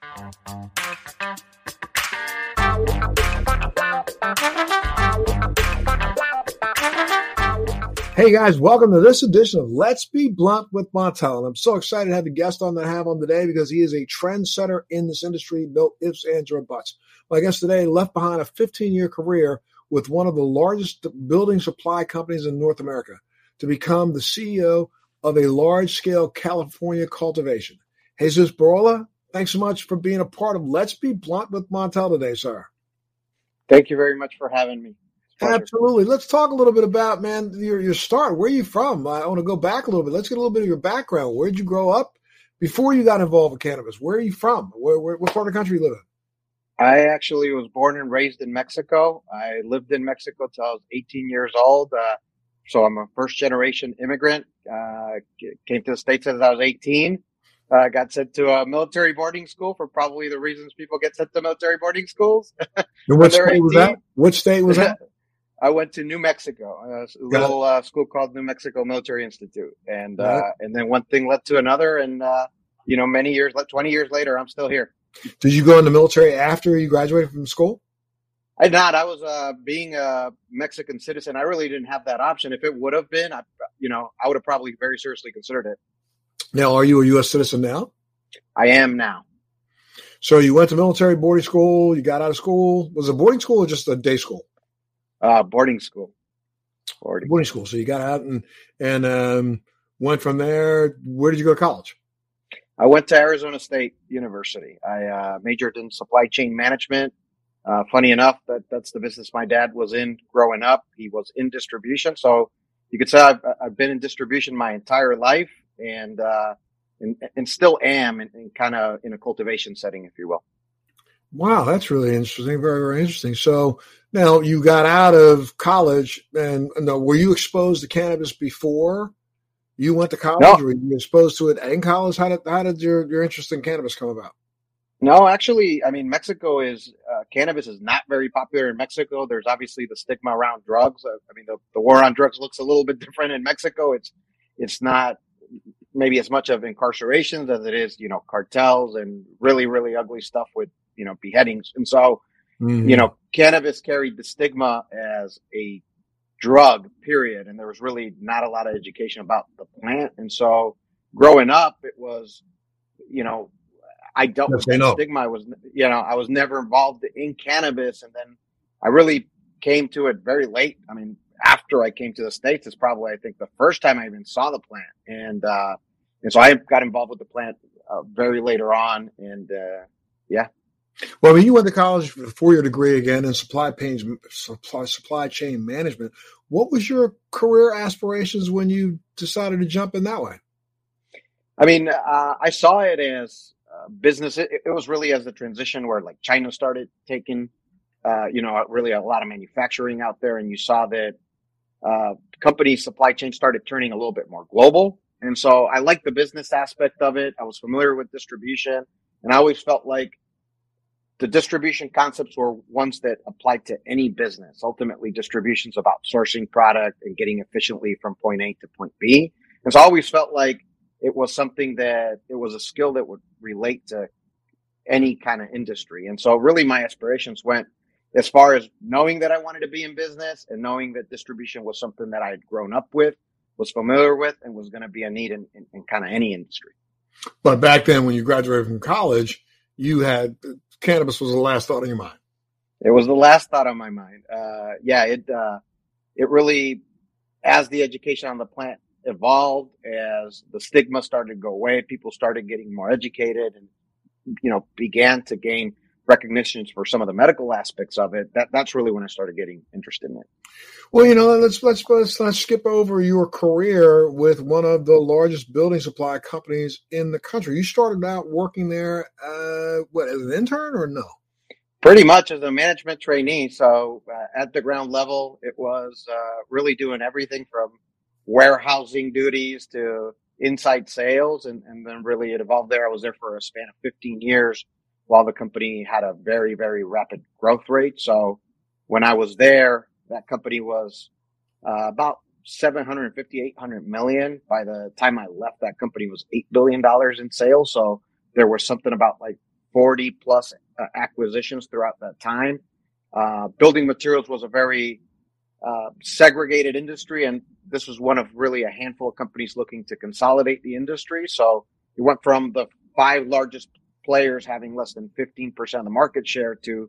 Hey guys, welcome to this edition of Let's Be Blunt with Montel. And I'm so excited to have the guest on that have on today because he is a trendsetter in this industry, no ifs, ands, or buts. My guest today left behind a 15 year career with one of the largest building supply companies in North America to become the CEO of a large scale California cultivation. Jesus Barola, thanks so much for being a part of Let's Be Blunt with Montel today, sir. Thank you very much for having me. Absolutely. Let's talk a little bit about, man, your, your start. Where are you from? I want to go back a little bit. Let's get a little bit of your background. Where did you grow up before you got involved with cannabis? Where are you from? Where, where what part of the country you live in? I actually was born and raised in Mexico. I lived in Mexico till I was 18 years old. Uh, so I'm a first generation immigrant. Uh, came to the States as I was 18. Uh, got sent to a military boarding school for probably the reasons people get sent to military boarding schools. what state was that? Which state was that? I went to New Mexico, a little uh, school called New Mexico Military Institute, and uh, and then one thing led to another, and uh, you know, many years, twenty years later, I'm still here. Did you go in the military after you graduated from school? I did not. I was uh, being a Mexican citizen. I really didn't have that option. If it would have been, I, you know, I would have probably very seriously considered it. Now, are you a U.S. citizen now? I am now. So you went to military boarding school. You got out of school. Was it boarding school or just a day school? Uh, boarding school. Boarding. boarding school. So you got out and and um, went from there. Where did you go to college? I went to Arizona State University. I uh, majored in supply chain management. Uh, funny enough, that that's the business my dad was in growing up. He was in distribution, so you could say I've, I've been in distribution my entire life, and uh, and, and still am, in, in kind of in a cultivation setting, if you will. Wow, that's really interesting. Very, very interesting. So now you got out of college, and no, were you exposed to cannabis before you went to college? No. Were you exposed to it in college? How did how did your your interest in cannabis come about? No, actually, I mean Mexico is uh, cannabis is not very popular in Mexico. There's obviously the stigma around drugs. Uh, I mean, the, the war on drugs looks a little bit different in Mexico. It's it's not maybe as much of incarcerations as it is, you know, cartels and really, really ugly stuff with you know, beheadings. And so, mm-hmm. you know, cannabis carried the stigma as a drug, period. And there was really not a lot of education about the plant. And so growing up, it was, you know, I dealt yes, with that stigma. I was, you know, I was never involved in cannabis. And then I really came to it very late. I mean, after I came to the States, it's probably, I think, the first time I even saw the plant. And, uh, and so I got involved with the plant uh, very later on. And, uh, yeah, well, I mean, you went to college for a four-year degree again in supply chain supply, supply chain management. What was your career aspirations when you decided to jump in that way? I mean, uh, I saw it as uh, business. It, it, was really as the transition where like China started taking, uh, you know, really a lot of manufacturing out there, and you saw that uh, company supply chain started turning a little bit more global. And so I liked the business aspect of it. I was familiar with distribution, and I always felt like the distribution concepts were ones that applied to any business. Ultimately, distribution is about sourcing product and getting efficiently from point A to point B. And so I always felt like it was something that it was a skill that would relate to any kind of industry. And so really my aspirations went as far as knowing that I wanted to be in business and knowing that distribution was something that I had grown up with, was familiar with, and was going to be a need in, in, in kind of any industry. But back then, when you graduated from college, you had cannabis was the last thought on your mind. It was the last thought on my mind. Uh, yeah, it uh, it really, as the education on the plant evolved, as the stigma started to go away, people started getting more educated, and you know began to gain recognitions for some of the medical aspects of it. That that's really when I started getting interested in it. Well, you know, let's let's let's, let's skip over your career with one of the largest building supply companies in the country. You started out working there, uh, what as an intern or no? Pretty much as a management trainee. So uh, at the ground level, it was uh, really doing everything from warehousing duties to inside sales, and, and then really it evolved there. I was there for a span of 15 years while the company had a very, very rapid growth rate. So when I was there, that company was uh, about 750, 800 million. By the time I left, that company was $8 billion in sales. So there was something about like 40 plus uh, acquisitions throughout that time. Uh, building materials was a very uh, segregated industry, and this was one of really a handful of companies looking to consolidate the industry. So it went from the five largest players having less than 15% of the market share to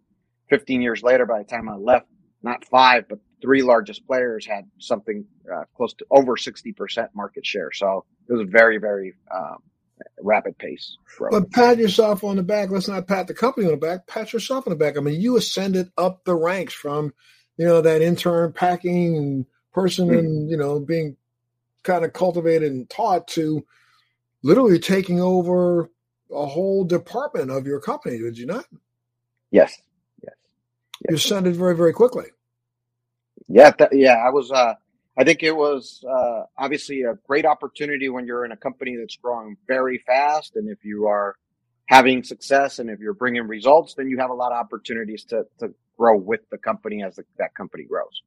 15 years later, by the time I left, not five, but three largest players had something uh, close to over 60% market share. So it was a very, very um, rapid pace. Growth. But pat yourself on the back. Let's not pat the company on the back. Pat yourself on the back. I mean, you ascended up the ranks from, you know, that intern packing person mm-hmm. and, you know, being kind of cultivated and taught to literally taking over a whole department of your company, did you not? Yes. Yes. yes. You ascended very, very quickly. Yeah. Th- yeah. I was, uh, I think it was uh, obviously a great opportunity when you're in a company that's growing very fast. And if you are having success and if you're bringing results, then you have a lot of opportunities to, to grow with the company as the, that company grows.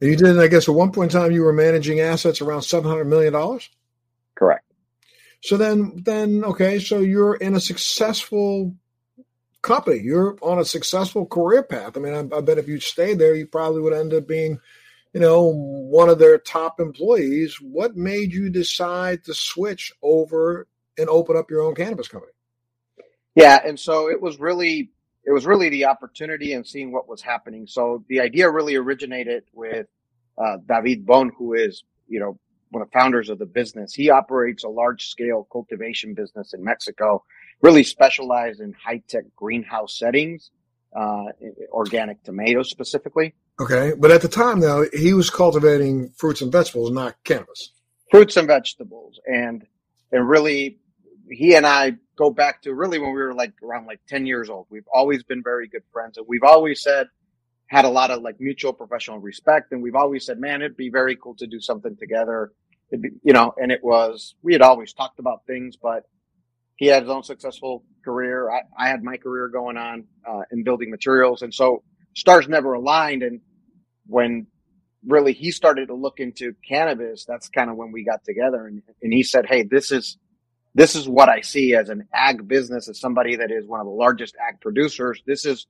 You did, I guess, at one point in time, you were managing assets around $700 million? Correct. So then, then, okay, so you're in a successful company. You're on a successful career path. I mean, I, I bet if you stayed there, you probably would end up being – you know, one of their top employees. What made you decide to switch over and open up your own cannabis company? Yeah, and so it was really it was really the opportunity and seeing what was happening. So the idea really originated with uh, David Bon, who is you know one of the founders of the business. He operates a large scale cultivation business in Mexico, really specialized in high tech greenhouse settings, uh, organic tomatoes specifically. Okay, but at the time, though, he was cultivating fruits and vegetables, not cannabis. Fruits and vegetables, and and really, he and I go back to really when we were like around like ten years old. We've always been very good friends, and we've always said had a lot of like mutual professional respect, and we've always said, man, it'd be very cool to do something together. You know, and it was we had always talked about things, but he had his own successful career. I, I had my career going on uh, in building materials, and so stars never aligned. And when really he started to look into cannabis, that's kind of when we got together. And, and he said, Hey, this is, this is what I see as an ag business, as somebody that is one of the largest ag producers. This is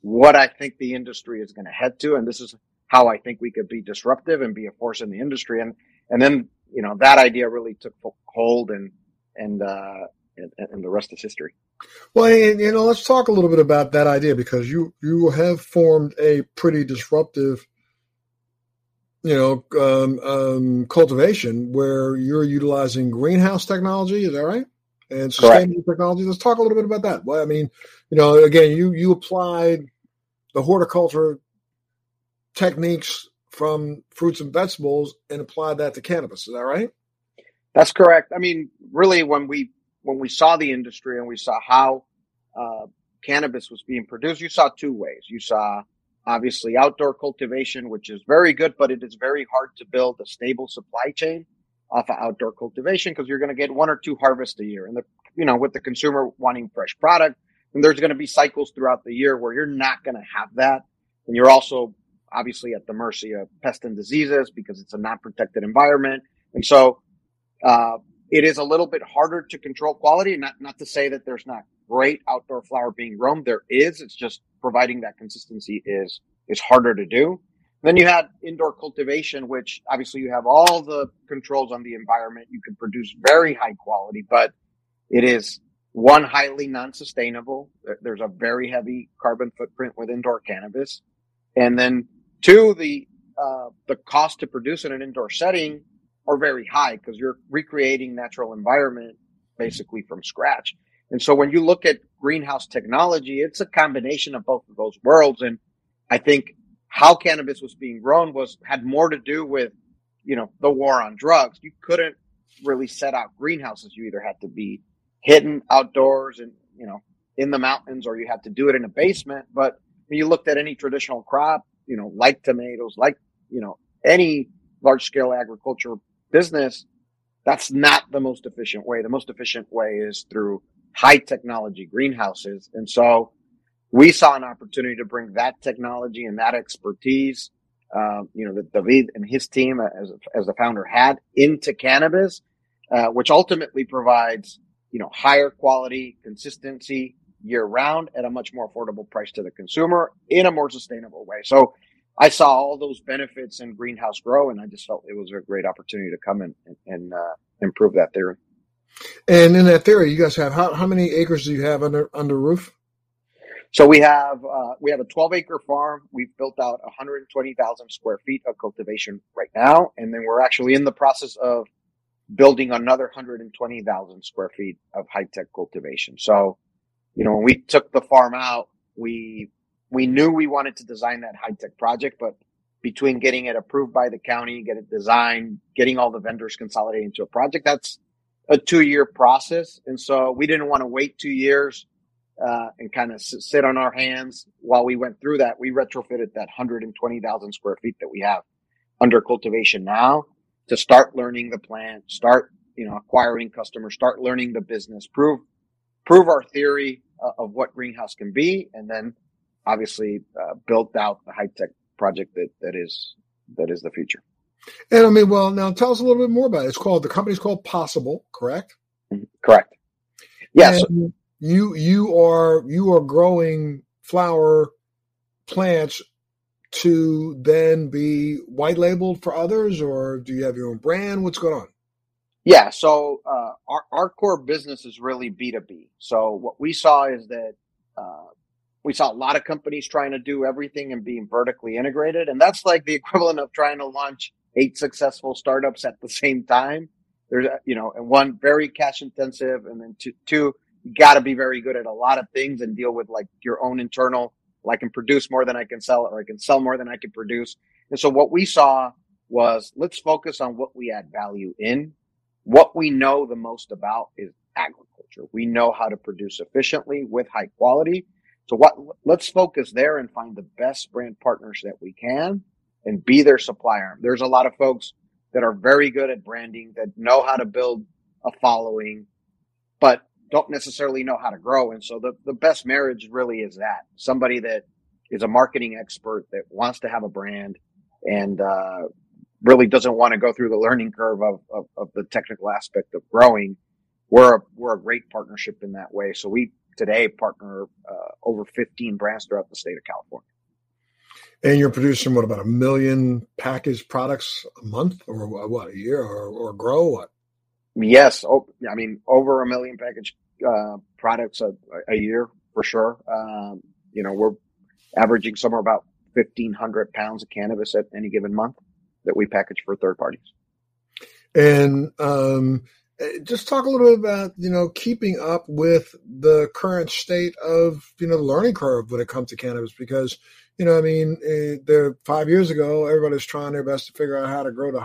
what I think the industry is going to head to. And this is how I think we could be disruptive and be a force in the industry. And, and then, you know, that idea really took hold and, and, uh, and, and the rest is history. Well, you know, let's talk a little bit about that idea because you you have formed a pretty disruptive, you know, um, um, cultivation where you're utilizing greenhouse technology. Is that right? And sustainable Correct. technology. Let's talk a little bit about that. Well, I mean, you know, again, you you applied the horticulture techniques from fruits and vegetables and apply that to cannabis. Is that right? That's correct. I mean, really, when we when we saw the industry and we saw how uh, cannabis was being produced, you saw two ways. You saw obviously outdoor cultivation, which is very good, but it is very hard to build a stable supply chain off of outdoor cultivation because you're going to get one or two harvests a year. And the, you know, with the consumer wanting fresh product, and there's going to be cycles throughout the year where you're not going to have that. And you're also obviously at the mercy of pests and diseases because it's a not protected environment. And so, uh, it is a little bit harder to control quality. Not not to say that there's not great outdoor flower being grown. There is. It's just providing that consistency is is harder to do. Then you had indoor cultivation, which obviously you have all the controls on the environment. You can produce very high quality, but it is one highly non-sustainable. There's a very heavy carbon footprint with indoor cannabis, and then two, the uh, the cost to produce in an indoor setting are very high because you're recreating natural environment basically from scratch. And so when you look at greenhouse technology, it's a combination of both of those worlds. And I think how cannabis was being grown was had more to do with, you know, the war on drugs. You couldn't really set out greenhouses. You either had to be hidden outdoors and, you know, in the mountains or you had to do it in a basement. But when you looked at any traditional crop, you know, like tomatoes, like, you know, any large scale agriculture business, that's not the most efficient way. The most efficient way is through high technology greenhouses. And so we saw an opportunity to bring that technology and that expertise, uh, you know, that David and his team as, as the founder had into cannabis, uh, which ultimately provides, you know, higher quality, consistency, year round at a much more affordable price to the consumer in a more sustainable way. So I saw all those benefits in greenhouse grow, and I just felt it was a great opportunity to come in and, and uh, improve that theory. And in that theory, you guys have how, how many acres do you have under under roof? So we have uh, we have a 12 acre farm. We've built out 120,000 square feet of cultivation right now, and then we're actually in the process of building another 120,000 square feet of high tech cultivation. So, you know, when we took the farm out, we we knew we wanted to design that high tech project, but between getting it approved by the county, get it designed, getting all the vendors consolidated into a project, that's a two year process. And so we didn't want to wait two years uh, and kind of sit on our hands while we went through that. We retrofitted that 120,000 square feet that we have under cultivation now to start learning the plant, start, you know, acquiring customers, start learning the business, prove, prove our theory uh, of what greenhouse can be. And then obviously, uh, built out the high tech project that, that is, that is the future. And I mean, well, now tell us a little bit more about it. It's called, the company's called Possible, correct? Mm-hmm. Correct. Yes. And you, you are, you are growing flower plants to then be white labeled for others, or do you have your own brand? What's going on? Yeah, so uh, our our core business is really B two B. So what we saw is that uh, we saw a lot of companies trying to do everything and being vertically integrated, and that's like the equivalent of trying to launch eight successful startups at the same time. There's you know, and one very cash intensive, and then two, two you got to be very good at a lot of things and deal with like your own internal well, I can produce more than I can sell, or I can sell more than I can produce. And so what we saw was let's focus on what we add value in. What we know the most about is agriculture. We know how to produce efficiently with high quality. So what, let's focus there and find the best brand partners that we can and be their supplier. There's a lot of folks that are very good at branding that know how to build a following, but don't necessarily know how to grow. And so the, the best marriage really is that somebody that is a marketing expert that wants to have a brand and, uh, really doesn't want to go through the learning curve of, of, of the technical aspect of growing. We're a, we're a great partnership in that way. So we today partner, uh, over 15 brands throughout the state of California. And you're producing what about a million packaged products a month or what a year or, or grow what? Yes. Oh, I mean, over a million packaged uh, products a, a, year for sure. Um, you know, we're averaging somewhere about 1,500 pounds of cannabis at any given month that we package for third parties. And um, eh, just talk a little bit about, you know, keeping up with the current state of, you know, the learning curve when it comes to cannabis because, you know, I mean, uh, there five years ago, everybody's trying their best to figure out how to grow the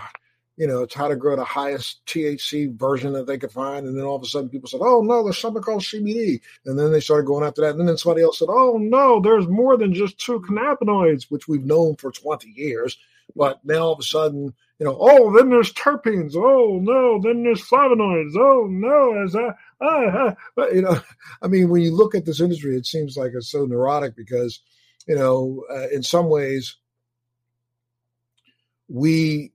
you know, try to grow the highest THC version that they could find. And then all of a sudden people said, oh, no, there's something called CBD. And then they started going after that. And then somebody else said, oh, no, there's more than just two cannabinoids, which we've known for 20 years. But now all of a sudden, you know, oh, then there's terpenes. Oh, no, then there's flavonoids. Oh, no, as I, ah, ah. you know, I mean, when you look at this industry, it seems like it's so neurotic because, you know, uh, in some ways, we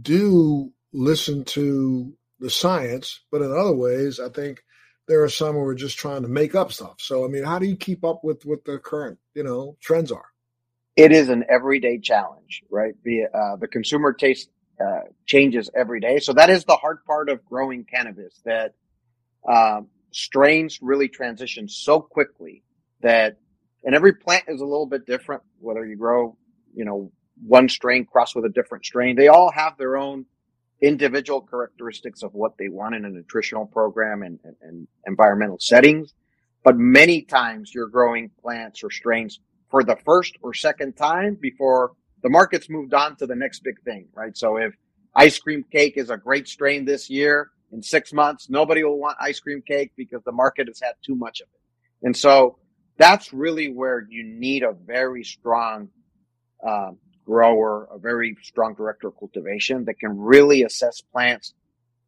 do listen to the science, but in other ways, I think there are some who are just trying to make up stuff. So, I mean, how do you keep up with what the current, you know, trends are? It is an everyday challenge, right? The uh, the consumer taste uh, changes every day, so that is the hard part of growing cannabis. That um, strains really transition so quickly that, and every plant is a little bit different. Whether you grow, you know, one strain crossed with a different strain. They all have their own individual characteristics of what they want in a nutritional program and, and, and environmental settings. But many times you're growing plants or strains for the first or second time before the market's moved on to the next big thing, right? So if ice cream cake is a great strain this year, in six months, nobody will want ice cream cake because the market has had too much of it. And so that's really where you need a very strong um, grower, a very strong director of cultivation that can really assess plants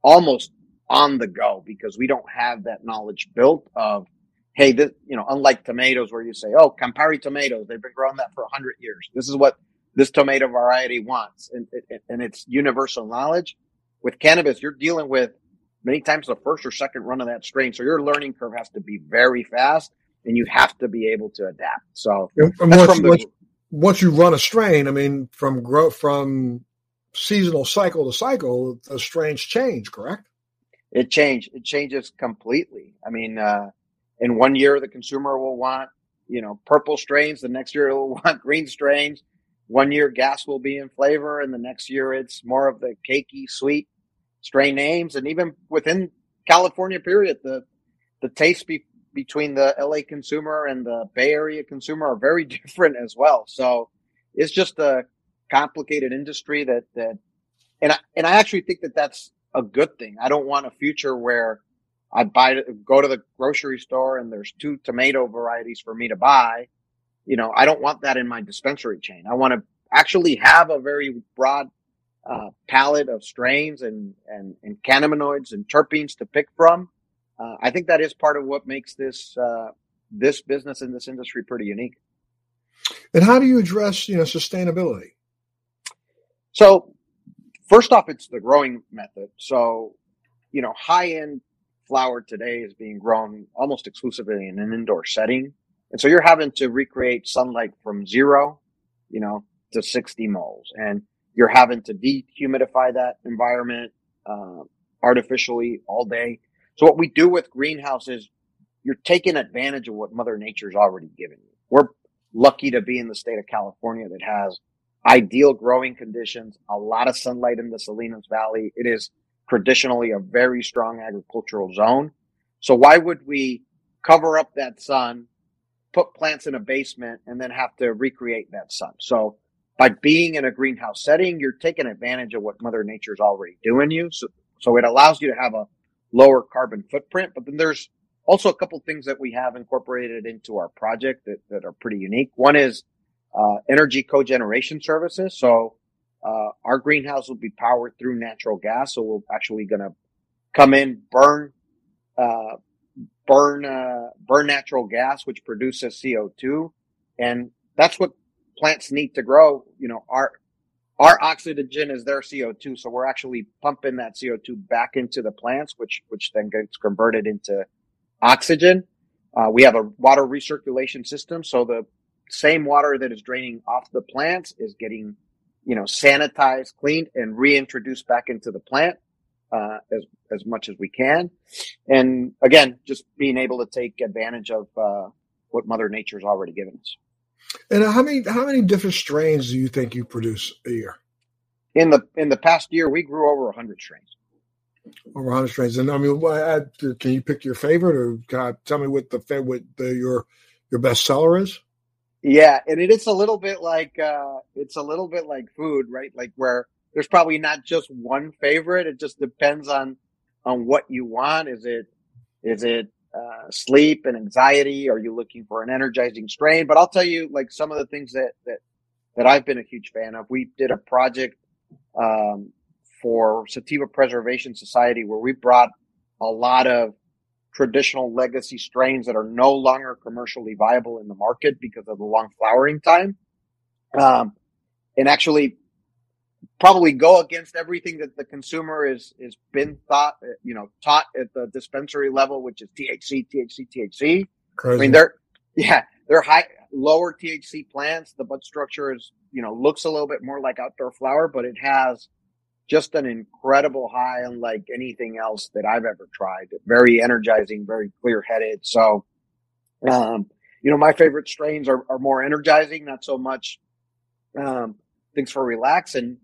almost on the go because we don't have that knowledge built of, hey, this, you know, unlike tomatoes where you say, oh, Campari tomatoes, they've been growing that for a hundred years. This is what this tomato variety wants. And, and it's universal knowledge. With cannabis, you're dealing with many times the first or second run of that strain. So your learning curve has to be very fast. and you have to be able to adapt. So once, the, once, once, you run a strain, I mean, from growth from seasonal cycle to cycle, the strains change, correct? It change. It changes completely. I mean, uh, in one year, the consumer will want you know purple strains. The next year, it will want green strains. One year, gas will be in flavor, and the next year, it's more of the cakey, sweet strain names. And even within California, period, the the taste be, between the LA consumer and the Bay Area consumer are very different as well. So it's just a complicated industry that that, and I and I actually think that that's a good thing. I don't want a future where I buy go to the grocery store and there's two tomato varieties for me to buy. You know, I don't want that in my dispensary chain. I want to actually have a very broad uh, palette of strains and, and, and cannabinoids and terpenes to pick from uh, I think that is part of what makes this uh, this business in this industry pretty unique. And how do you address you know sustainability? So first off, it's the growing method. So you know, high end flower today is being grown almost exclusively in an indoor setting, and so you're having to recreate sunlight from zero, you know, to 60 moles, and you're having to dehumidify that environment uh, artificially all day so what we do with greenhouses, you're taking advantage of what Mother Nature's already given you. We're lucky to be in the state of California that has ideal growing conditions, a lot of sunlight in the Salinas Valley. It is traditionally a very strong agricultural zone. So why would we cover up that sun, put plants in a basement, and then have to recreate that sun? So by being in a greenhouse setting, you're taking advantage of what Mother Nature's already doing you. So, so it allows you to have a lower carbon footprint. But then there's also a couple things that we have incorporated into our project that, that are pretty unique. One is uh, energy cogeneration services. So uh, our greenhouse will be powered through natural gas. So we're actually going to come in, burn, uh, burn, uh, burn natural gas, which produces CO2. And that's what plants need to grow. You know, our, our oxygen is their CO2. So we're actually pumping that CO2 back into the plants, which, which then gets converted into oxygen. Uh, we have a water recirculation system. So the same water that is draining off the plants is getting, you know, sanitized, cleaned and reintroduced back into the plant, uh, as, as much as we can. And again, just being able to take advantage of, uh, what mother nature's already given us. And how many how many different strains do you think you produce a year? In the in the past year, we grew over hundred strains. Over hundred strains, and I mean, can you pick your favorite, or God, tell me what the what the, your your best seller is? Yeah, and it is a little bit like uh, it's a little bit like food, right? Like where there's probably not just one favorite. It just depends on on what you want. Is it is it uh, sleep and anxiety? Are you looking for an energizing strain? But I'll tell you, like some of the things that that that I've been a huge fan of. We did a project um, for Sativa Preservation Society where we brought a lot of traditional legacy strains that are no longer commercially viable in the market because of the long flowering time. Um, and actually probably go against everything that the consumer is is been thought you know taught at the dispensary level, which is THC, THC, THC. Crazy. I mean, they're yeah, they're high lower THC plants. The bud structure is you know looks a little bit more like outdoor flower, but it has just an incredible high, unlike anything else that I've ever tried. Very energizing, very clear headed. So, um, you know, my favorite strains are, are more energizing, not so much um, things for relaxing.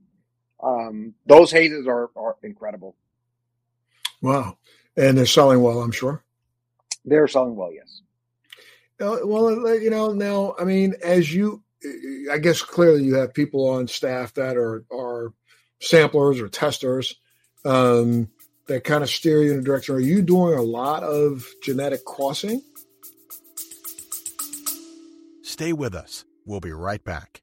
Um, those hazes are, are incredible. Wow. And they're selling well, I'm sure. They're selling well, yes. Uh, well, uh, you know, now, I mean, as you, I guess clearly you have people on staff that are, are samplers or testers um, that kind of steer you in a direction. Are you doing a lot of genetic crossing? Stay with us. We'll be right back.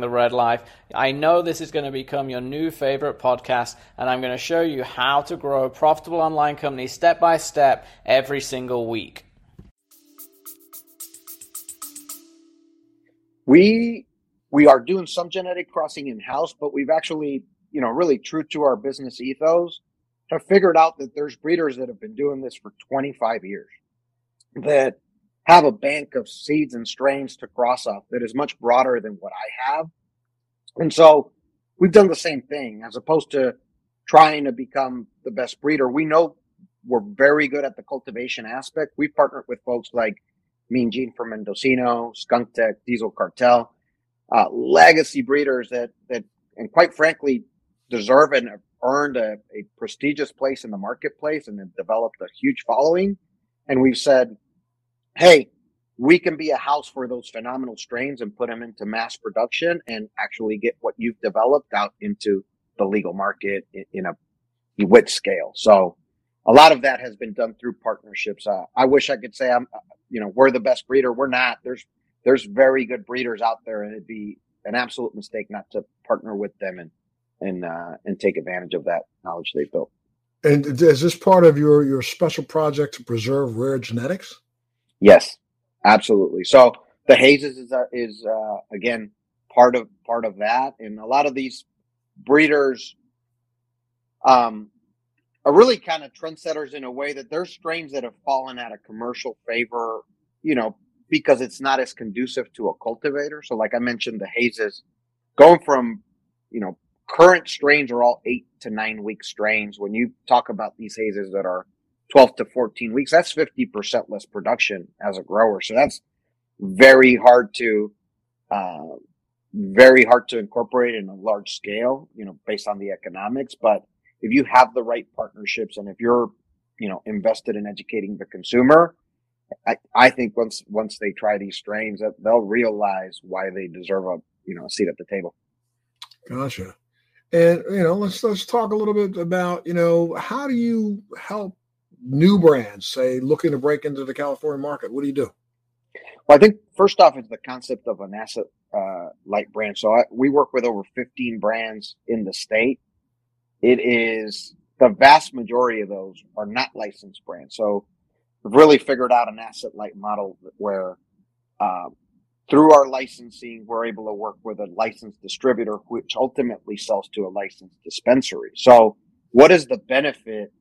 the Red Life. I know this is going to become your new favorite podcast, and I'm going to show you how to grow a profitable online company step by step every single week. We we are doing some genetic crossing in house, but we've actually, you know, really true to our business ethos, have figured out that there's breeders that have been doing this for 25 years that have a bank of seeds and strains to cross off that is much broader than what I have. And so we've done the same thing as opposed to trying to become the best breeder. We know we're very good at the cultivation aspect. We've partnered with folks like Mean Gene from Mendocino, Skunk Tech, Diesel Cartel, uh, legacy breeders that, that, and quite frankly, deserve and have earned a, a prestigious place in the marketplace and have developed a huge following. And we've said, Hey, we can be a house for those phenomenal strains and put them into mass production and actually get what you've developed out into the legal market in, a with scale. So a lot of that has been done through partnerships. Uh, I wish I could say I'm, uh, you know, we're the best breeder. We're not. There's there's very good breeders out there, and it'd be an absolute mistake not to partner with them and and uh, and take advantage of that knowledge they've built. And is this part of your your special project to preserve rare genetics? Yes, absolutely. So the hazes is uh, is uh, again part of part of that, and a lot of these breeders um, are really kind of trendsetters in a way that there's strains that have fallen out of commercial favor, you know, because it's not as conducive to a cultivator. So, like I mentioned, the hazes going from, you know, current strains are all eight to nine week strains. When you talk about these hazes that are 12 to 14 weeks, that's 50% less production as a grower. So that's very hard to, uh, very hard to incorporate in a large scale, you know, based on the economics. But if you have the right partnerships and if you're, you know, invested in educating the consumer, I, I think once once they try these strains, that they'll realize why they deserve a you know a seat at the table. Gotcha. And you know, let's let's talk a little bit about you know how do you help new brands say looking to break into the California market? What do you do? Well, I think first off, it's the concept of an asset uh, light brand. So I, we work with over 15 brands in the state. It is the vast majority of those are not licensed brands. So we've really figured out an asset light model where uh, through our licensing, we're able to work with a licensed distributor, which ultimately sells to a licensed dispensary. So what is the benefit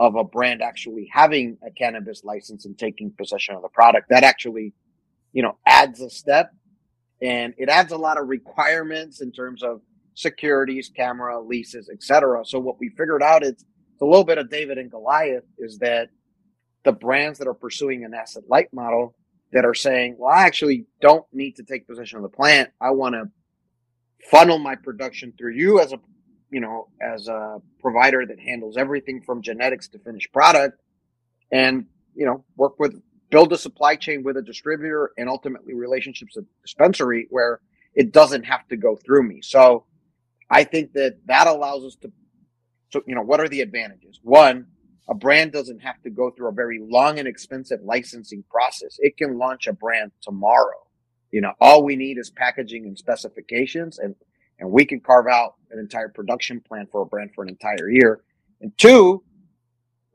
of a brand actually having a cannabis license and taking possession of the product? That actually, you know, adds a step and it adds a lot of requirements in terms of securities, camera, leases, etc. So what we figured out is a little bit of David and Goliath is that the brands that are pursuing an asset light model that are saying, well, I actually don't need to take possession of the plant. I want to funnel my production through you as a, you know, as a provider that handles everything from genetics to finished product and, you know, work with, build a supply chain with a distributor and ultimately relationships with dispensary where it doesn't have to go through me. So I think that that allows us to, so, you know, what are the advantages? One, a brand doesn't have to go through a very long and expensive licensing process. It can launch a brand tomorrow. You know, all we need is packaging and specifications and, and we can carve out an entire production plan for a brand for an entire year. And two,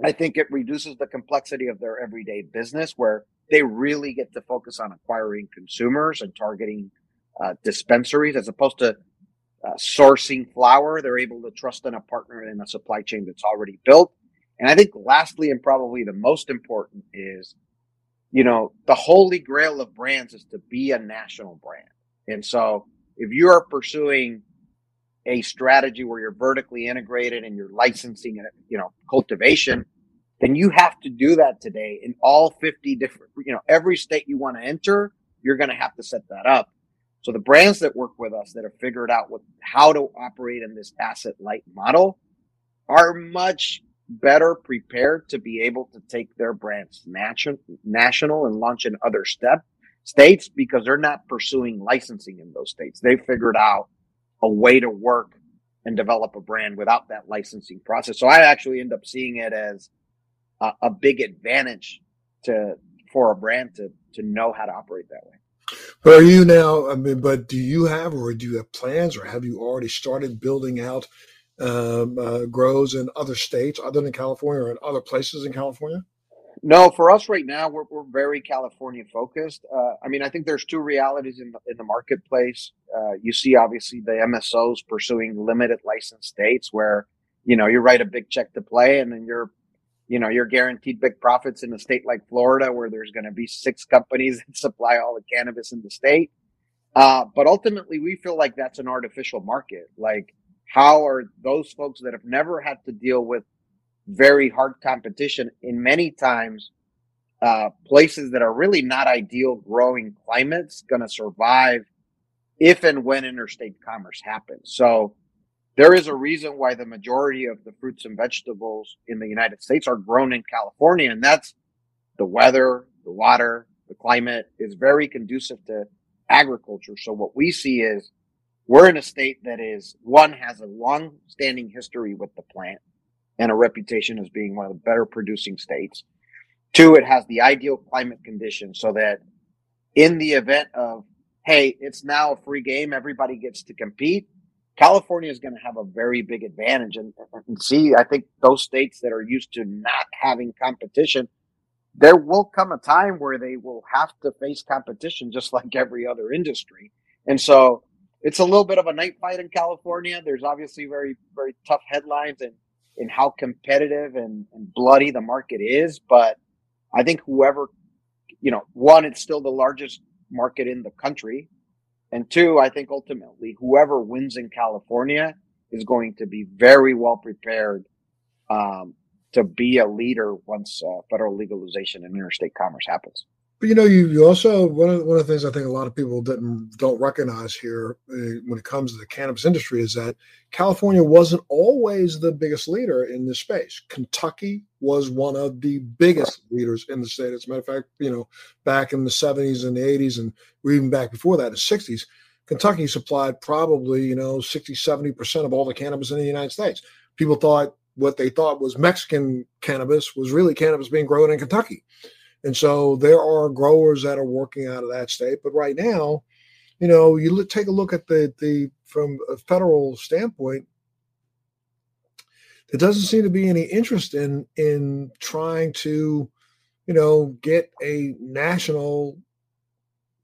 I think it reduces the complexity of their everyday business where they really get to focus on acquiring consumers and targeting uh, dispensaries as opposed to uh, sourcing flower. They're able to trust in a partner in a supply chain that's already built and I think lastly, and probably the most important is, you know, the holy grail of brands is to be a national brand. And so if you are pursuing a strategy where you're vertically integrated and you're licensing and, you know, cultivation, then you have to do that today in all 50 different, you know, every state you want to enter, you're going to have to set that up. So the brands that work with us that have figured out what, how to operate in this asset light model are much better prepared to be able to take their brands national, national and launch in other step states because they're not pursuing licensing in those states. They figured out a way to work and develop a brand without that licensing process. So I actually end up seeing it as a, a big advantage to for a brand to to know how to operate that way. But are you now? I mean, but do you have, or do you have plans, or have you already started building out um, uh, grows in other states other than California, or in other places in California? No, for us right now, we're, we're very California focused. Uh, I mean, I think there's two realities in the, in the marketplace. Uh, you see, obviously, the MSOs pursuing limited license states where, you know, you write a big check to play and then you're, you know, you're guaranteed big profits in a state like Florida where there's going to be six companies that supply all the cannabis in the state. Uh, but ultimately, we feel like that's an artificial market. Like, how are those folks that have never had to deal with very hard competition in many times uh, places that are really not ideal growing climates going to survive if and when interstate commerce happens. So there is a reason why the majority of the fruits and vegetables in the United States are grown in California, and that's the weather, the water, the climate is very conducive to agriculture. So what we see is we're in a state that is one has a long standing history with the plant and a reputation as being one of the better producing states. Two, it has the ideal climate conditions so that in the event of, hey, it's now a free game, everybody gets to compete. California is going to have a very big advantage. And, and see, I think those states that are used to not having competition, there will come a time where they will have to face competition just like every other industry. And so it's a little bit of a night fight in California. There's obviously very, very tough headlines and in how competitive and, and bloody the market is. But I think whoever, you know, one, it's still the largest market in the country. And two, I think ultimately whoever wins in California is going to be very well prepared um, to be a leader once uh, federal legalization and interstate commerce happens. But you know, you, you also one of one of the things I think a lot of people didn't don't recognize here uh, when it comes to the cannabis industry is that California wasn't always the biggest leader in this space. Kentucky was one of the biggest leaders in the state. As a matter of fact, you know, back in the 70s and the 80s, and even back before that, the 60s, Kentucky supplied probably you know 60, 70 percent of all the cannabis in the United States. People thought what they thought was Mexican cannabis was really cannabis being grown in Kentucky. And so there are growers that are working out of that state. But right now, you know, you look, take a look at the the from a federal standpoint, there doesn't seem to be any interest in in trying to, you know, get a national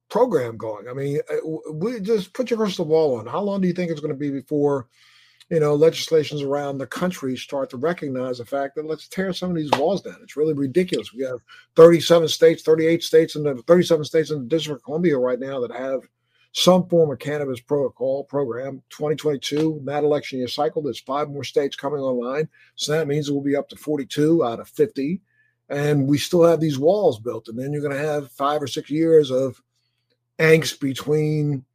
program going. I mean, uh, we just put your crystal ball on. How long do you think it's going to be before you know, legislations around the country start to recognize the fact that let's tear some of these walls down. It's really ridiculous. We have 37 states, 38 states, and the 37 states in the District of Columbia right now that have some form of cannabis protocol program. 2022, that election year cycle, there's five more states coming online. So that means it will be up to 42 out of 50. And we still have these walls built. And then you're going to have five or six years of angst between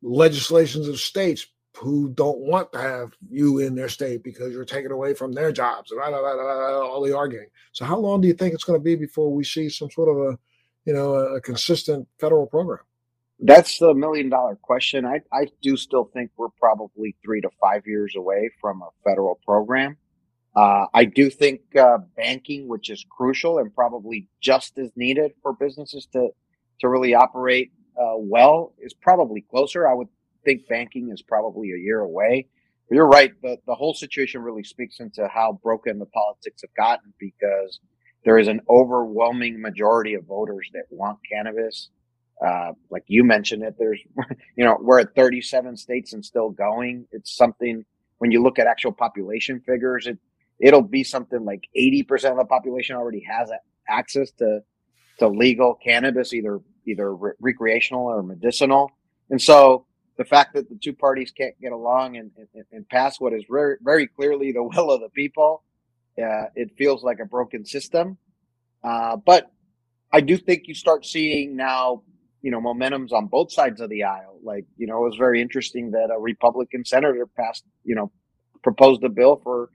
legislations of states who don't want to have you in their state because you're taking away from their jobs, blah, blah, blah, all the arguing. So, how long do you think it's going to be before we see some sort of a, you know, a consistent federal program? That's the million dollar question. I, I do still think we're probably three to five years away from a federal program. Uh, I do think uh, banking, which is crucial and probably just as needed for businesses to to really operate uh, well, is probably closer. I would think banking is probably a year away. But you're right. The, the whole situation really speaks into how broken the politics have gotten because there is an overwhelming majority of voters that want cannabis. Uh, like you mentioned it, there's, you know, we're at 37 states and still going. It's something when you look at actual population figures, it, it'll be something like 80% of the population already has access to, to legal cannabis, either, either re- recreational or medicinal. And so the fact that the two parties can't get along and, and, and pass what is very, very clearly the will of the people, uh, it feels like a broken system. Uh, but I do think you start seeing now you know momentum's on both sides of the aisle. Like you know, it was very interesting that a Republican senator passed you know proposed a bill for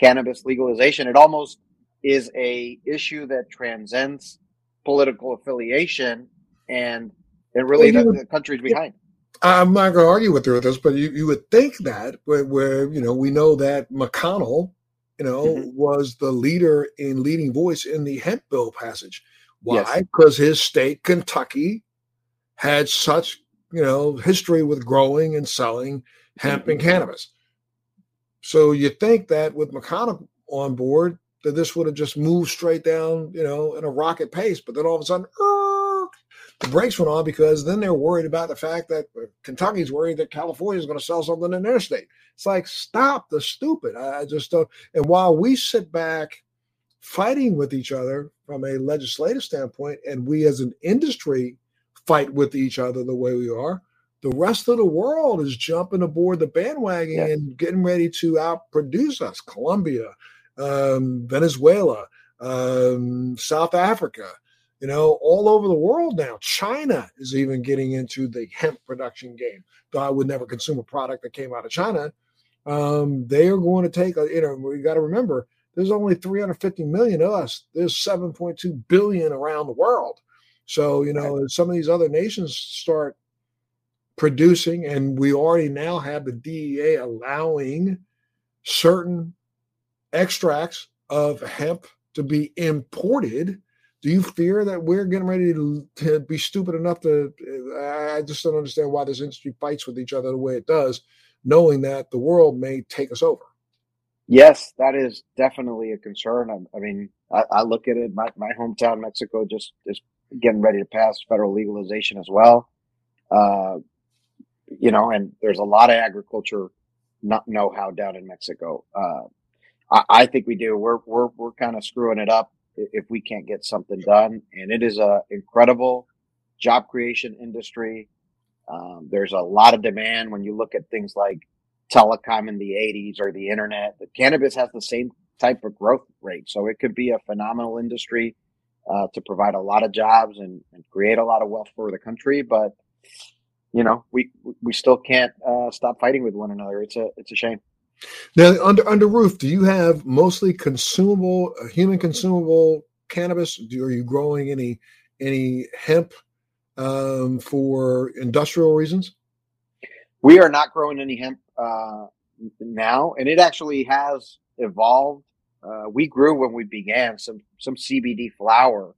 cannabis legalization. It almost is a issue that transcends political affiliation and and really well, the, the country's behind. I'm not going to argue with you with this, but you, you would think that where, where, you know we know that McConnell, you know, mm-hmm. was the leader in leading voice in the hemp bill passage. Why? Because yes. his state, Kentucky, had such you know history with growing and selling hemp mm-hmm. and cannabis. So you think that with McConnell on board, that this would have just moved straight down, you know, in a rocket pace. But then all of a sudden, the brakes went on because then they're worried about the fact that uh, Kentucky's worried that California is going to sell something in their state. It's like, stop the stupid. I just don't. And while we sit back fighting with each other from a legislative standpoint, and we as an industry fight with each other the way we are, the rest of the world is jumping aboard the bandwagon yes. and getting ready to outproduce us. Colombia, um, Venezuela, um, South Africa, you know, all over the world now. China is even getting into the hemp production game. Though I would never consume a product that came out of China. Um, they are going to take, you know, we got to remember there's only 350 million of us. There's 7.2 billion around the world. So, you know, some of these other nations start producing, and we already now have the DEA allowing certain extracts of hemp to be imported. Do you fear that we're getting ready to, to, be stupid enough to? I just don't understand why this industry fights with each other the way it does, knowing that the world may take us over. Yes, that is definitely a concern. I, I mean, I, I, look at it. My, my hometown, Mexico, just is getting ready to pass federal legalization as well. Uh, you know, and there's a lot of agriculture not know-how down in Mexico. Uh, I, I think we do. We're we're we're kind of screwing it up if we can't get something done. And it is a incredible job creation industry. Um, there's a lot of demand when you look at things like telecom in the 80s or the internet. The cannabis has the same type of growth rate, so it could be a phenomenal industry uh, to provide a lot of jobs and, and, create a lot of wealth for the country. But you know, we we still can't uh, stop fighting with one another. It's a it's a shame. Now, under under roof, do you have mostly consumable, uh, human consumable cannabis? Do, are you growing any any hemp um, for industrial reasons? We are not growing any hemp uh, now, and it actually has evolved. Uh, we grew when we began some some CBD flower,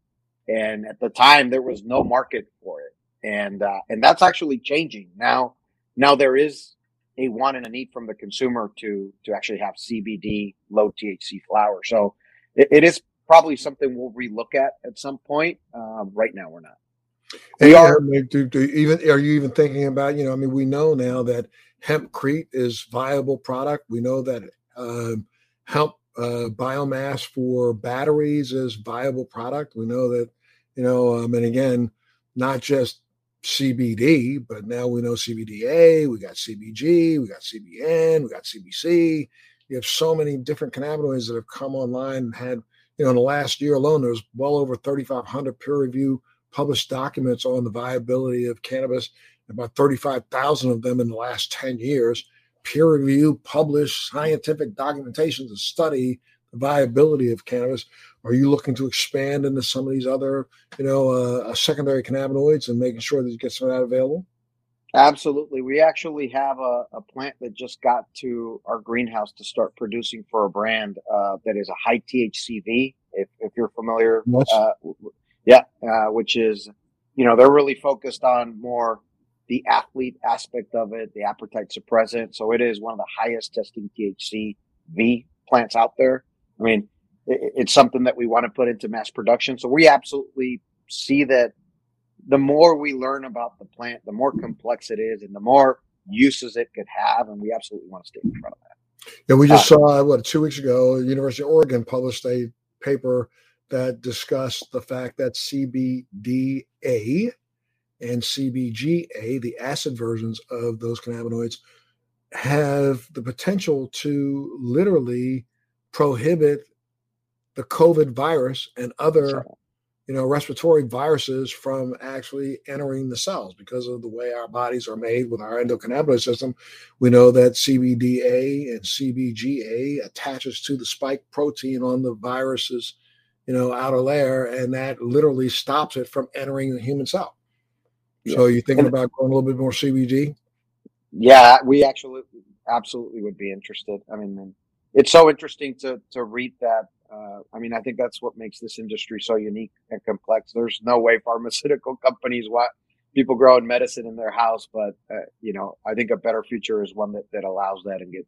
and at the time there was no market for it, and uh, and that's actually changing now. Now there is a want and a need from the consumer to to actually have CBD low THC flower. So it, it is probably something we'll relook at at some point. Um, right now, we're not. We are. Do, do even are you even thinking about? You know, I mean, we know now that hempcrete is viable product. We know that um, hemp uh, biomass for batteries is viable product. We know that you know, um, and again, not just CBD, but now we know CBDA, we got CBG, we got CBN, we got CBC. You have so many different cannabinoids that have come online and had, you know, in the last year alone, there's well over 3,500 peer review published documents on the viability of cannabis, about 35,000 of them in the last 10 years. Peer review, published scientific documentation to study the viability of cannabis. Are you looking to expand into some of these other, you know, uh, uh, secondary cannabinoids and making sure that you get some of that available? Absolutely. We actually have a, a plant that just got to our greenhouse to start producing for a brand uh, that is a high THCV. If, if you're familiar, uh, yeah, uh, which is, you know, they're really focused on more the athlete aspect of it, the appetite suppressant. So it is one of the highest testing THCV plants out there. I mean, it's something that we want to put into mass production. So we absolutely see that the more we learn about the plant, the more complex it is and the more uses it could have. And we absolutely want to stay in front of that. Yeah, we just uh, saw what two weeks ago, University of Oregon published a paper that discussed the fact that CBDA and CBGA, the acid versions of those cannabinoids, have the potential to literally prohibit the COVID virus and other you know, respiratory viruses from actually entering the cells because of the way our bodies are made with our endocannabinoid system. We know that CBDA and CBGA attaches to the spike protein on the virus's, you know, outer layer, and that literally stops it from entering the human cell. Yeah. So you're thinking about going a little bit more CBD? Yeah, we actually absolutely would be interested. I mean, it's so interesting to to read that uh, I mean, I think that's what makes this industry so unique and complex. There's no way pharmaceutical companies want people growing medicine in their house, but uh, you know, I think a better future is one that, that allows that and get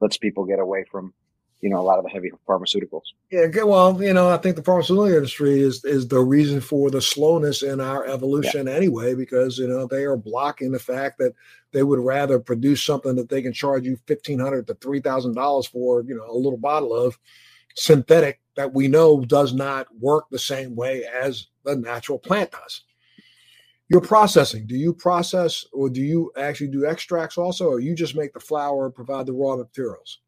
lets people get away from you know a lot of the heavy pharmaceuticals. Yeah, well, you know, I think the pharmaceutical industry is is the reason for the slowness in our evolution yeah. anyway, because you know they are blocking the fact that they would rather produce something that they can charge you fifteen hundred to three thousand dollars for, you know, a little bottle of synthetic that we know does not work the same way as the natural plant does. Your processing, do you process or do you actually do extracts also, or you just make the flower, provide the raw materials?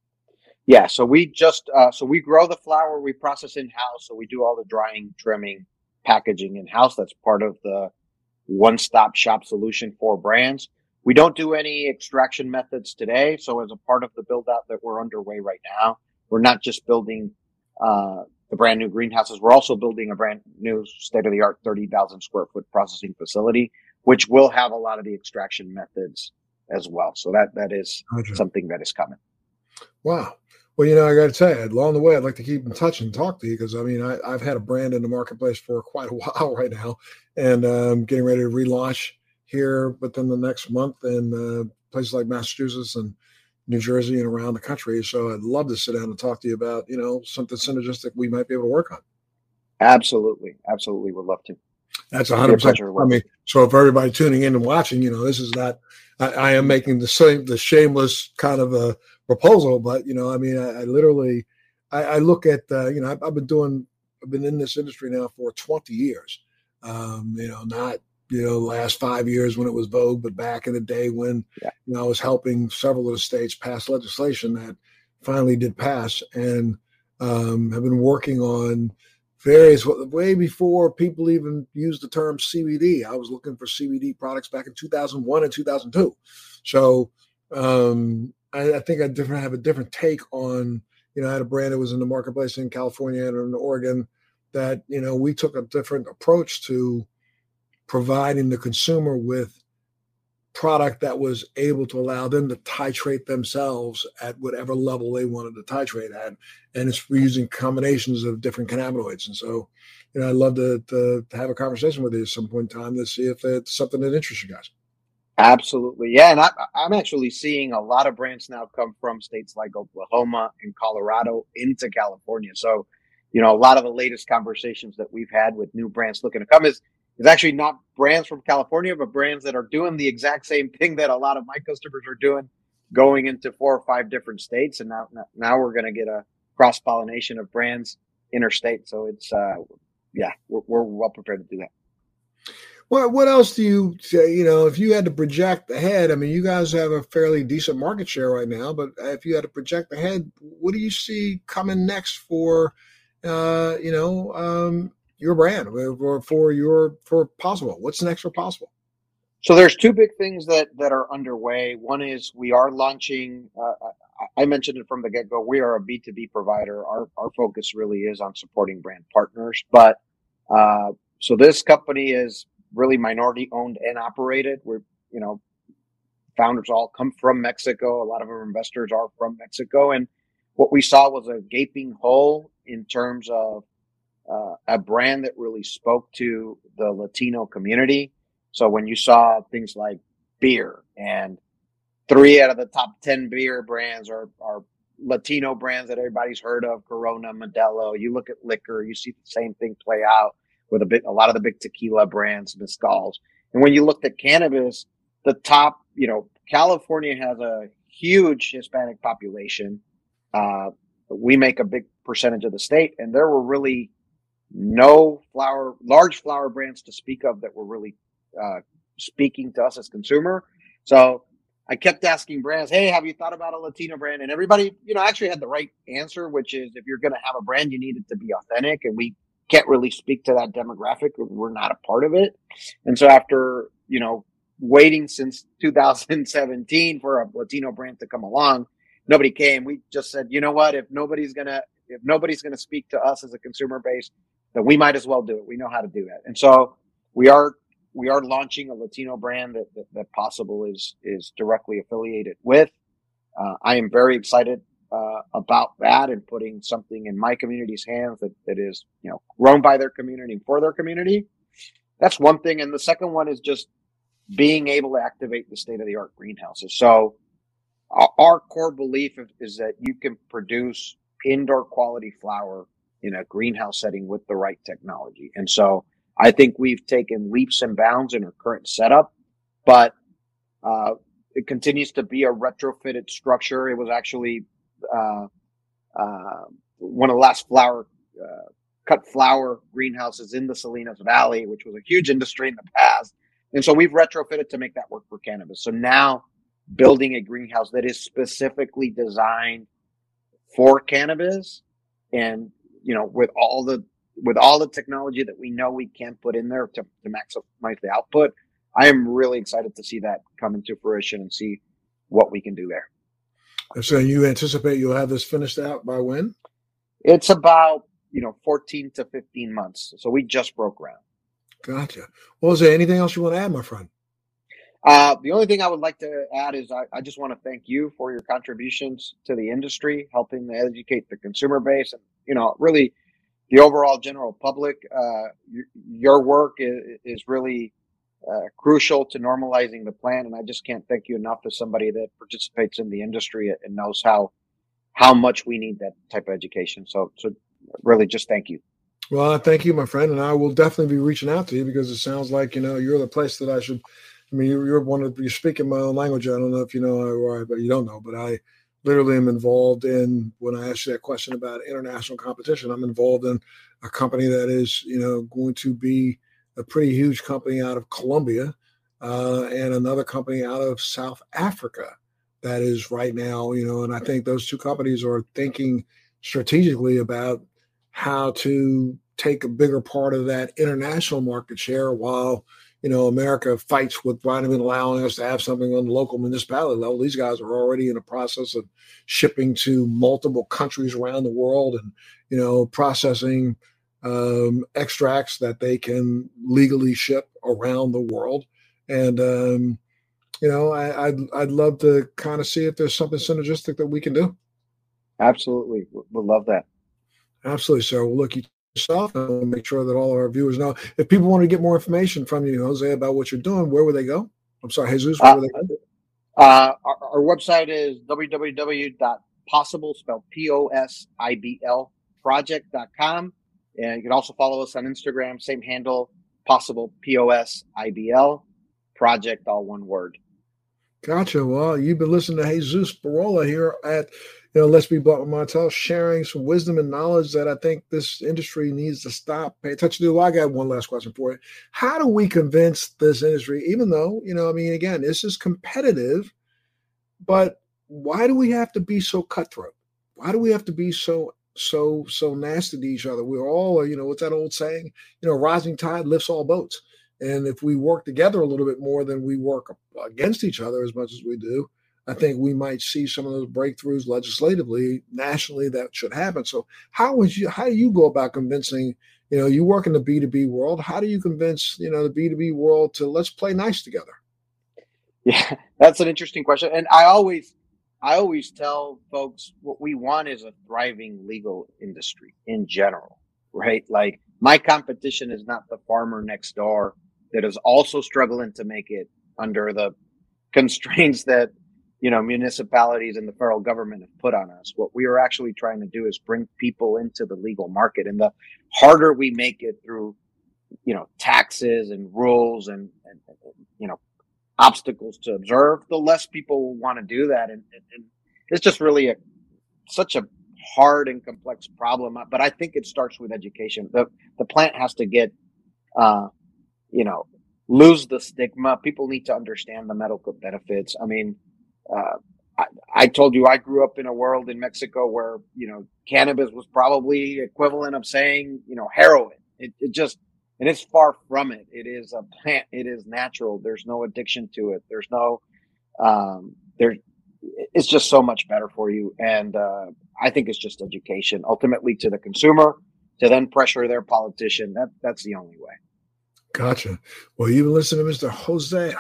Yeah, so we just uh, so we grow the flower, we process in house, so we do all the drying, trimming, packaging in house. That's part of the one stop shop solution for brands. We don't do any extraction methods today. So as a part of the build out that we're underway right now, we're not just building uh, the brand new greenhouses. We're also building a brand new state of the art 30,000 square foot processing facility, which will have a lot of the extraction methods as well. So that, that is gotcha. something that is coming. Wow. Well, you know, I got to tell you, along the way, I'd like to keep in touch and talk to you because I mean, I, have had a brand in the marketplace for quite a while right now, and I'm um, getting ready to relaunch here within the next month in uh, places like Massachusetts and New Jersey and around the country. So I'd love to sit down and talk to you about, you know, something synergistic we might be able to work on. Absolutely. Absolutely. Would love to. That's a hundred percent. I mean, so for everybody tuning in and watching, you know, this is not, I, I, am making the same, the shameless kind of a proposal, but you know, I mean, I, I literally, I, I, look at, uh, you know, I've, I've, been doing, I've been in this industry now for 20 years. Um, you know, not you know, last five years when it was vogue, but back in the day when yeah. you know I was helping several of the states pass legislation that finally did pass, and um, have been working on various way before people even used the term CBD. I was looking for CBD products back in 2001 and 2002. So um, I, I, think I different have a different take on. You know, I had a brand that was in the marketplace in California and in Oregon that you know we took a different approach to providing the consumer with product that was able to allow them to titrate themselves at whatever level they wanted to titrate at. And it's using combinations of different cannabinoids. And so, you know, I'd love to, to, to have a conversation with you at some point in time to see if it's something that interests you guys. Absolutely. Yeah. And I, I'm actually seeing a lot of brands now come from states like Oklahoma and Colorado into California. So, you know, a lot of the latest conversations that we've had with new brands looking to come is is actually not brands from California, but brands that are doing the exact same thing that a lot of my customers are doing, going into four or five different states. And now, now we're going to get a cross pollination of brands interstate. So it's, uh, yeah, we're, we're well prepared to do that. Well, what else do you say? You know, if you had to project ahead, I mean, you guys have a fairly decent market share right now, but if you had to project ahead, what do you see coming next for, uh, you know, um, your brand or for your for Posibl. What's next for Posibl? So there's two big things that that are underway. One is we are launching uh, i mentioned it from the get-go we are a b2b provider. Our, our focus really is on supporting brand partners. But uh, so this company is really minority owned and operated. We're you know founders all come from mexico. A lot of our investors are from mexico. And what we saw was a gaping hole in terms of uh, a brand that really spoke to the Latino community. So when you saw things like beer and three out of the top 10 beer brands are, are Latino brands that everybody's heard of, Corona, Modelo. You look at liquor, you see the same thing play out with a bit, a lot of the big tequila brands, mezcals. And when you looked at cannabis, the top, you know, California has a huge Hispanic population. Uh, we make a big percentage of the state and there were really no flower, large flower brands to speak of that were really uh, speaking to us as consumer. So I kept asking brands, "Hey, have you thought about a Latino brand?" And everybody, you know, actually had the right answer, which is if you're going to have a brand, you need it to be authentic. And we can't really speak to that demographic. We're not a part of it. And so after, you know, waiting since 2017 for a Latino brand to come along, nobody came. We just said, you know what? If nobody's to, if nobody's going to speak to us as a consumer base, then we might as well do it. We know how to do that. And so we are, we are launching a Latino brand that, that, that Posibl is, is directly affiliated with. Uh, I am very excited uh, about that and putting something in my community's hands that, that is, you know, grown by their community and for their community. That's one thing. And the second one is just being able to activate the state of the art greenhouses. So our, our core belief is that you can produce indoor quality flower in a greenhouse setting with the right technology. And so I think we've taken leaps and bounds in our current setup, but, uh, it continues to be a retrofitted structure. It was actually uh, uh, one of the last flower uh, cut flower greenhouses in the Salinas Valley, which was a huge industry in the past. And so we've retrofitted to make that work for cannabis. So now building a greenhouse that is specifically designed for cannabis and, you know, with all the, with all the technology that we know we can't put in there to, to maximize the output, I am really excited to see that come into fruition and see what we can do there. So you anticipate you'll have this finished out by when? It's about, you know, 14 to 15 months. So we just broke ground. Gotcha. Well, is there anything else you want to add, my friend? Uh, the only thing I would like to add is I, I, just want to thank you for your contributions to the industry, helping to educate the consumer base and, you know, really the overall general public. Uh, your, work is, is really uh, crucial to normalizing the plan. And I just can't thank you enough as somebody that participates in the industry and knows how how much we need that type of education. So, so really, just thank you. Well, thank you, my friend, and I will definitely be reaching out to you because it sounds like you know you're the place that I should. I mean, you're, you're one of you're speaking my own language. I don't know if you know or but you don't know, but I literally am involved in when I asked you that question about international competition. I'm involved in a company that is you know going to be a pretty huge company out of Colombia uh, and another company out of South Africa that is right now, you know, and I think those two companies are thinking strategically about how to take a bigger part of that international market share while you know America fights with even allowing us to have something on the local municipality level. These guys are already in the process of shipping to multiple countries around the world and you know processing um, extracts that they can legally ship around the world. And um, you know, I, would I'd, I'd love to kind of see if there's something synergistic that we can do. Absolutely, we'll love that. Absolutely, sir. Well, look, you yourself and make sure that all of our viewers know. If people want to get more information from you, Jose, about what you're doing, where would they go? I'm sorry, Jesus, where uh, would they go? Uh, our, our, website is www.posibl, spelled P-O-S-I-B-L, project.com. And you can also follow us on Instagram, same handle, posibl, P O S I B L, project, all one word. Gotcha. Well, you've been listening to Jesus Barola here at you know Let's Be Blunt with Montel, sharing some wisdom and knowledge that I think this industry needs to stop. Pay attention to. I got one last question for you. How do we convince this industry, even though you know, I mean, again, this is competitive, but why do we have to be so cutthroat? Why do we have to be so so so nasty to each other. We're all, you know, what's that old saying? You know, rising tide lifts all boats. And if we work together a little bit more than we work against each other as much as we do, I think we might see some of those breakthroughs legislatively, nationally that should happen. So how would you how do you go about convincing, you know, you work in the B2B world, how do you convince, you know, the B2B world to let's play nice together? Yeah, that's an interesting question. And I always I always tell folks what we want is a thriving legal industry in general, right? Like my competition is not the farmer next door that is also struggling to make it under the constraints that, you know, municipalities and the federal government have put on us. What we are actually trying to do is bring people into the legal market. And the harder we make it through, you know, taxes and rules and, and you know, obstacles to observe, the less people will want to do that. And, and, and, it's just really a such a hard and complex problem. But I think it starts with education. The the plant has to get, uh, you know, lose the stigma. People need to understand the medical benefits. I mean, uh, I, I told you I grew up in a world in Mexico where, you know, cannabis was probably equivalent of saying, you know, heroin. It, it just, and it's far from it. It is a plant. It is natural. There's no addiction to it. There's no, um, there, it's just so much better for you. And, uh, I think it's just education ultimately to the consumer to then pressure their politician. That, that's the only way. Gotcha. Well, you've been listening to Mr. Jose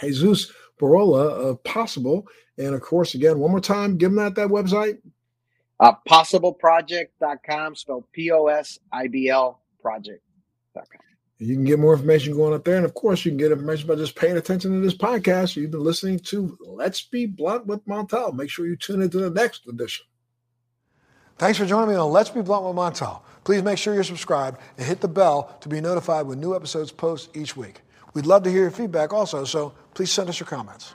Jesus Barola of Posibl. And of course, again, one more time, give them that, that website. Uh, posiblproject.com, spelled P O S I B L project.com. You can get more information going up there. And of course, you can get information by just paying attention to this podcast. You've been listening to Let's Be Blunt with Montel. Make sure you tune into the next edition. Thanks for joining me on Let's Be Blunt with Montel. Please make sure you're subscribed and hit the bell to be notified when new episodes post each week. We'd love to hear your feedback also, so please send us your comments.